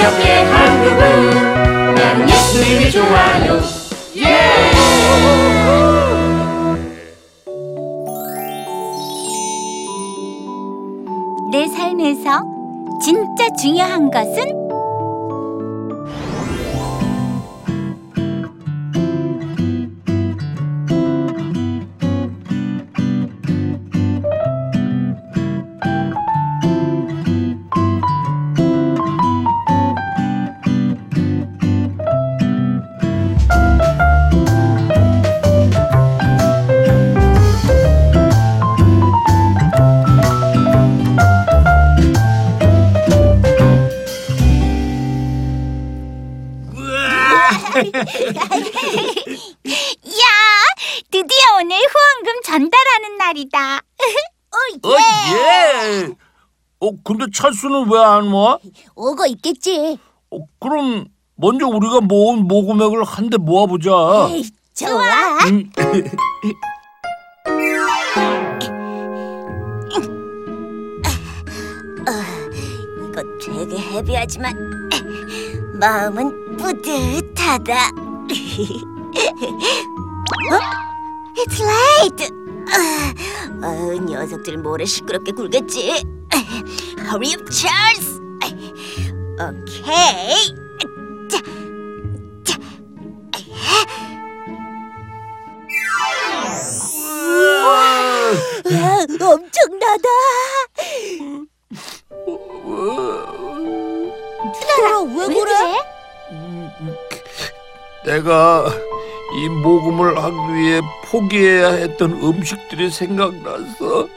기억해 한국은 나는 예수님이 좋아요 예! 내 삶에서 진짜 중요한 것은 야 드디어 오늘 후원금 전달하는 날이다. 어, 예. 어, 근데 찰수는 왜안 와? 오고 있겠지. 어, 그럼 먼저 우리가 모은 모금액을 한 대 모아보자. 좋아. 음, 이거 되게 헤비하지만 마음은 뿌듯하다. 어? It's late. 아, 어, 녀석들 모래 시끄럽게 굴겠지. Hurry up, Charles. 오케이. 자, 자. 와, 엄청나다. 내가 이 모금을 하기 위해 포기해야 했던 음식들이 생각나서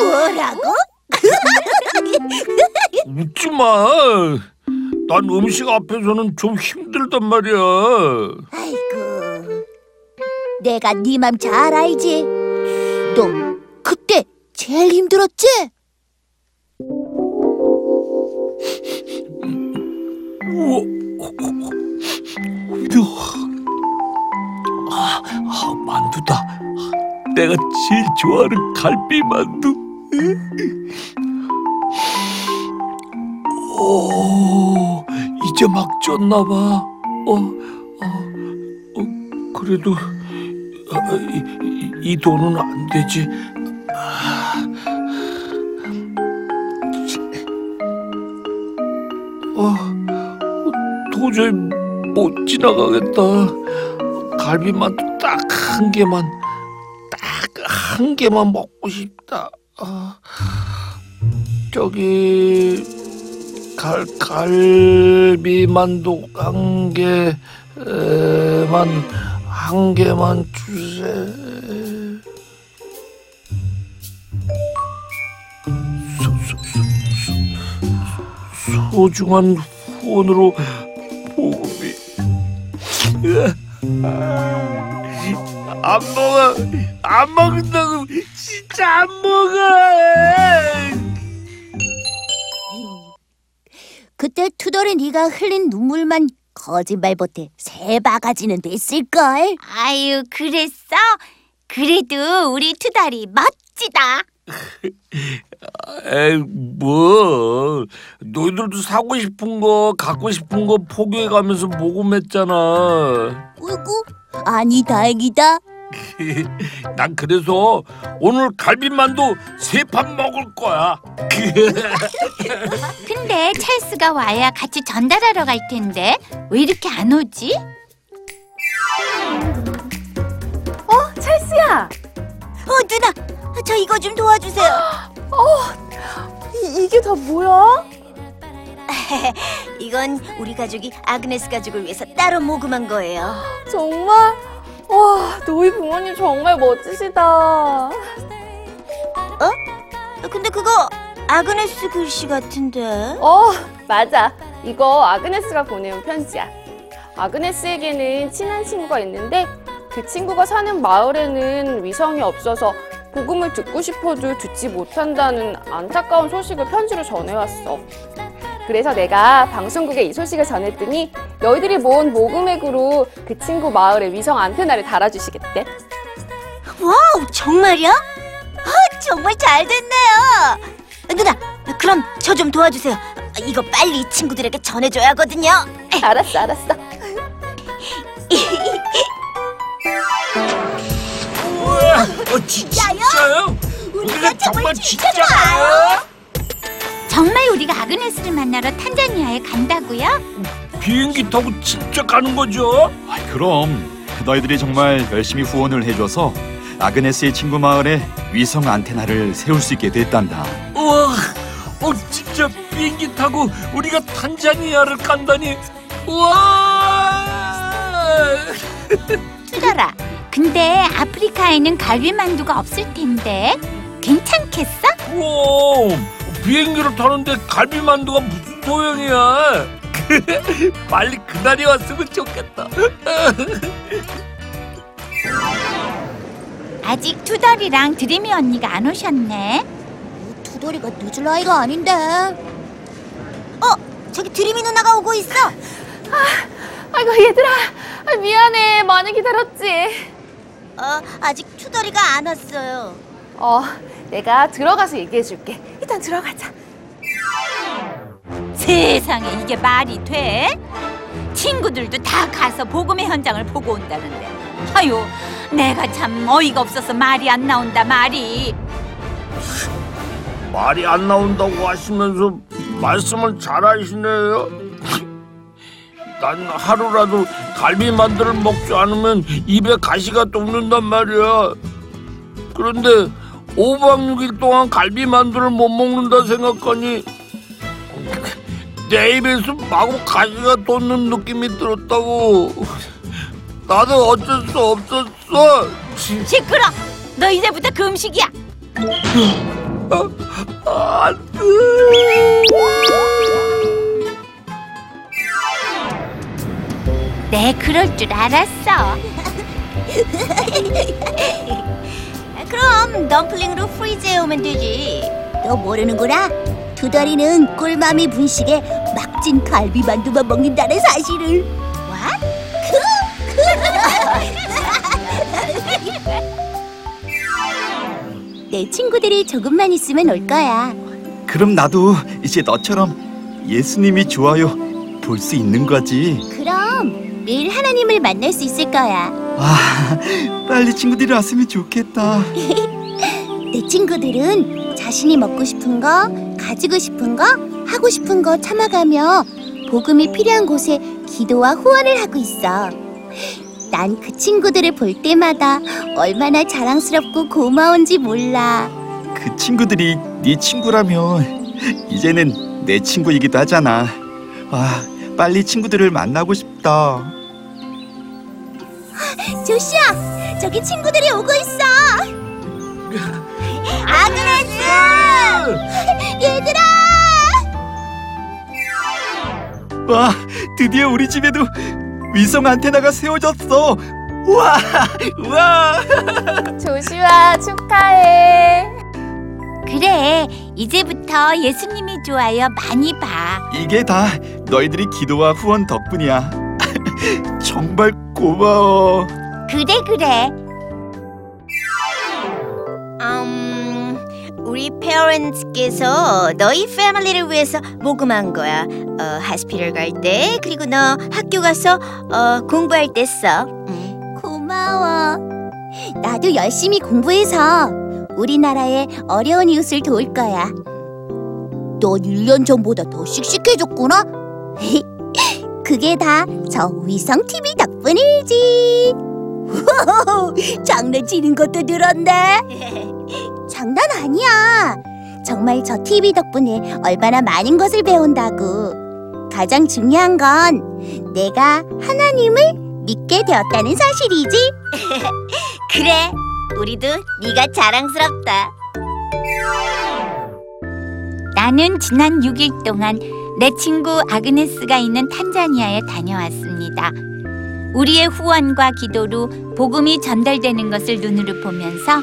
뭐라고? 웃지 마. 난 음식 앞에서는 좀 힘들단 말이야. 아이고, 내가 네 맘 잘 알지. 너 그때 제일 힘들었지? 우와. 아, 아, 만두다. 내가 제일 좋아하는 갈비 만두. 오, 이제 막 쪘나 봐. 어, 어, 어 그래도 어, 이, 이, 이 돈은 안 되지. 아, 어, 도저히 못 지나가겠다. 갈비만두 딱한 개만, 딱 한 개만 먹고 싶다. 아, 저기 갈 갈비만두 한 개만 한 개만 주세. 소, 소, 소, 소, 소중한 후원으로 안 먹어 안 먹는다고 진짜 안 먹어 그때 투덜이 네가 흘린 눈물만 거짓말 못해 세 바가지는 됐을걸. 아유, 그랬어? 그래도 우리 투덜이 멋지다. 에이 뭐 너희들도 사고 싶은 거 갖고 싶은 거 포기해가면서 모금했잖아 우구, 아니 다행이다. 난 그래서 오늘 갈비만두 세 판 먹을 거야 근데 찰스가 와야 같이 전달하러 갈 텐데 왜 이렇게 안 오지? 어, 찰스야. 어 누나, 저 이거 좀 도와주세요. 이, 이게 다 뭐야? 이건 우리 가족이 아그네스 가족을 위해서 따로 모금한 거예요. 정말? 와, 너희 부모님 정말 멋지시다. 어? 근데 그거 아그네스 글씨 같은데. 어, 맞아. 이거 아그네스가 보내온 편지야. 아그네스에게는 친한 친구가 있는데 그 친구가 사는 마을에는 위성이 없어서 복음을 듣고 싶어도 듣지 못한다는 안타까운 소식을 편지로 전해왔어. 그래서 내가 방송국에 이 소식을 전했더니 너희들이 모은 모금액으로 그 친구 마을에 위성 안테나를 달아주시겠대. 와우, 정말이야? 아, 정말 잘 됐네요. 누나, 그럼 저 좀 도와주세요. 이거 빨리 친구들에게 전해줘야 하거든요. 알았어, 알았어. 우와, 어, 지, 진짜요? 우리가 정말 진짜요? 정말 우리가 아그네스를 만나러 탄자니아에 간다고요? 비행기 타고 진짜 가는 거죠? 그럼 너희들이 정말 열심히 후원을 해줘서 아그네스의 친구 마을에 위성 안테나를 세울 수 있게 됐단다. 우와, 어 진짜 비행기 타고 우리가 탄자니아를 간다니. 우와! 투덜아. 근데 아프리카에는 갈비만두가 없을 텐데 괜찮겠어? 우와, 비행기를 타는데 갈비만두가 무슨 소용이야? 빨리 그날이 왔으면 좋겠다. 아직 투덜이랑 드림이 언니가 안 오셨네. 투덜이가 늦을 나이가 아닌데. 어, 저기 드림이 누나가 오고 있어. 아이고, 얘들아. 아, 미안해. 많이 기다렸지. 어, 아직 투덜이가 안 왔어요. 어, 내가 들어가서 얘기해줄게. 일단 들어가자. 세상에 이게 말이 돼? 친구들도 다 가서 복음의 현장을 보고 온다는데. 아유, 내가 참 어이가 없어서 말이 안 나온다 말이. 말이 안 나온다고 하시면서 말씀을 잘하시네요. 난 하루라도 갈비 만두를 먹지 않으면 입에 가시가 녹는단 말이야. 그런데 5박 6일 동안 갈비 만두를 못 먹는다 생각하니 내 입에서 마구 가시가 돋는 느낌이 들었다고. 나도 어쩔 수 없었어. 시끄러. 너 이제부터 금식이야. 안 돼. 네, 그럴 줄 알았어. 그럼 덤플링으로 프리즈해 오면 되지. 너 모르는구나. 두 다리는 꿀마미 분식에 막진 갈비만두만 먹는다는 사실을. What? 내 친구들이 조금만 있으면 올 거야. 그럼 나도 이제 너처럼 예수님이 좋아요 볼 수 있는 거지. 그럼 내일 하나님을 만날 수 있을 거야. 아, 빨리 친구들이 왔으면 좋겠다. 내 친구들은 자신이 먹고 싶은 거, 가지고 싶은 거, 하고 싶은 거 참아가며 복음이 필요한 곳에 기도와 후원을 하고 있어. 난 그 친구들을 볼 때마다 얼마나 자랑스럽고 고마운지 몰라. 그 친구들이 네 친구라면 이제는 내 친구이기도 하잖아. 아, 빨리 친구들을 만나고 싶다. 조시야, 저기 친구들이 오고 있어. 아그네스! 얘들아! 와, 드디어 우리 집에도 위성 안테나가 세워졌어. 우와, 우와. 조슈아, 축하해. 그래, 이제부터 예수님이 좋아요 많이 봐. 이게 다 너희들이 기도와 후원 덕분이야. 정말 고마워. 그래 그래. 음, 우리 페어런트께서 너희 패밀리를 위해서 모금한 거야. 어, 하스피럴 갈 때, 그리고 너 학교 가서 어, 공부할 때 써. 고마워. 나도 열심히 공부해서 우리나라의 어려운 이웃을 도울 거야. 넌 1년 전보다 더 씩씩해졌구나. 그게 다 저 위성 TV 덕분이지. 장난치는 것도 늘었네. 장난 아니야. 정말 저 TV 덕분에 얼마나 많은 것을 배운다고. 가장 중요한 건 내가 하나님을 믿게 되었다는 사실이지. 그래, 우리도 네가 자랑스럽다. 나는 지난 6일 동안 내 친구 아그네스가 있는 탄자니아에 다녀왔습니다. 우리의 후원과 기도로 복음이 전달되는 것을 눈으로 보면서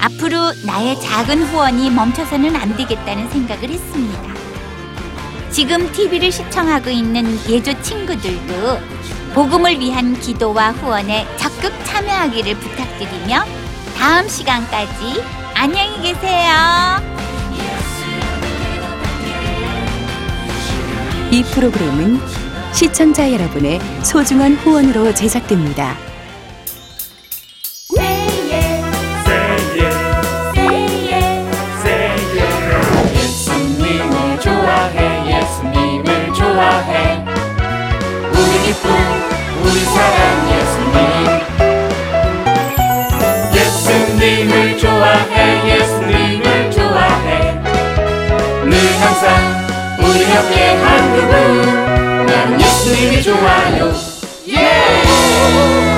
앞으로 나의 작은 후원이 멈춰서는 안 되겠다는 생각을 했습니다. 지금 TV를 시청하고 있는 예조 친구들도 복음을 위한 기도와 후원에 적극 참여하기를 부탁드리며 다음 시간까지 안녕히 계세요. 이 프로그램은 시청자 여러분의 소중한 후원으로 제작됩니다. 항상 우리 함께 한 그분 나는 예수님이 좋아요 예! Yeah!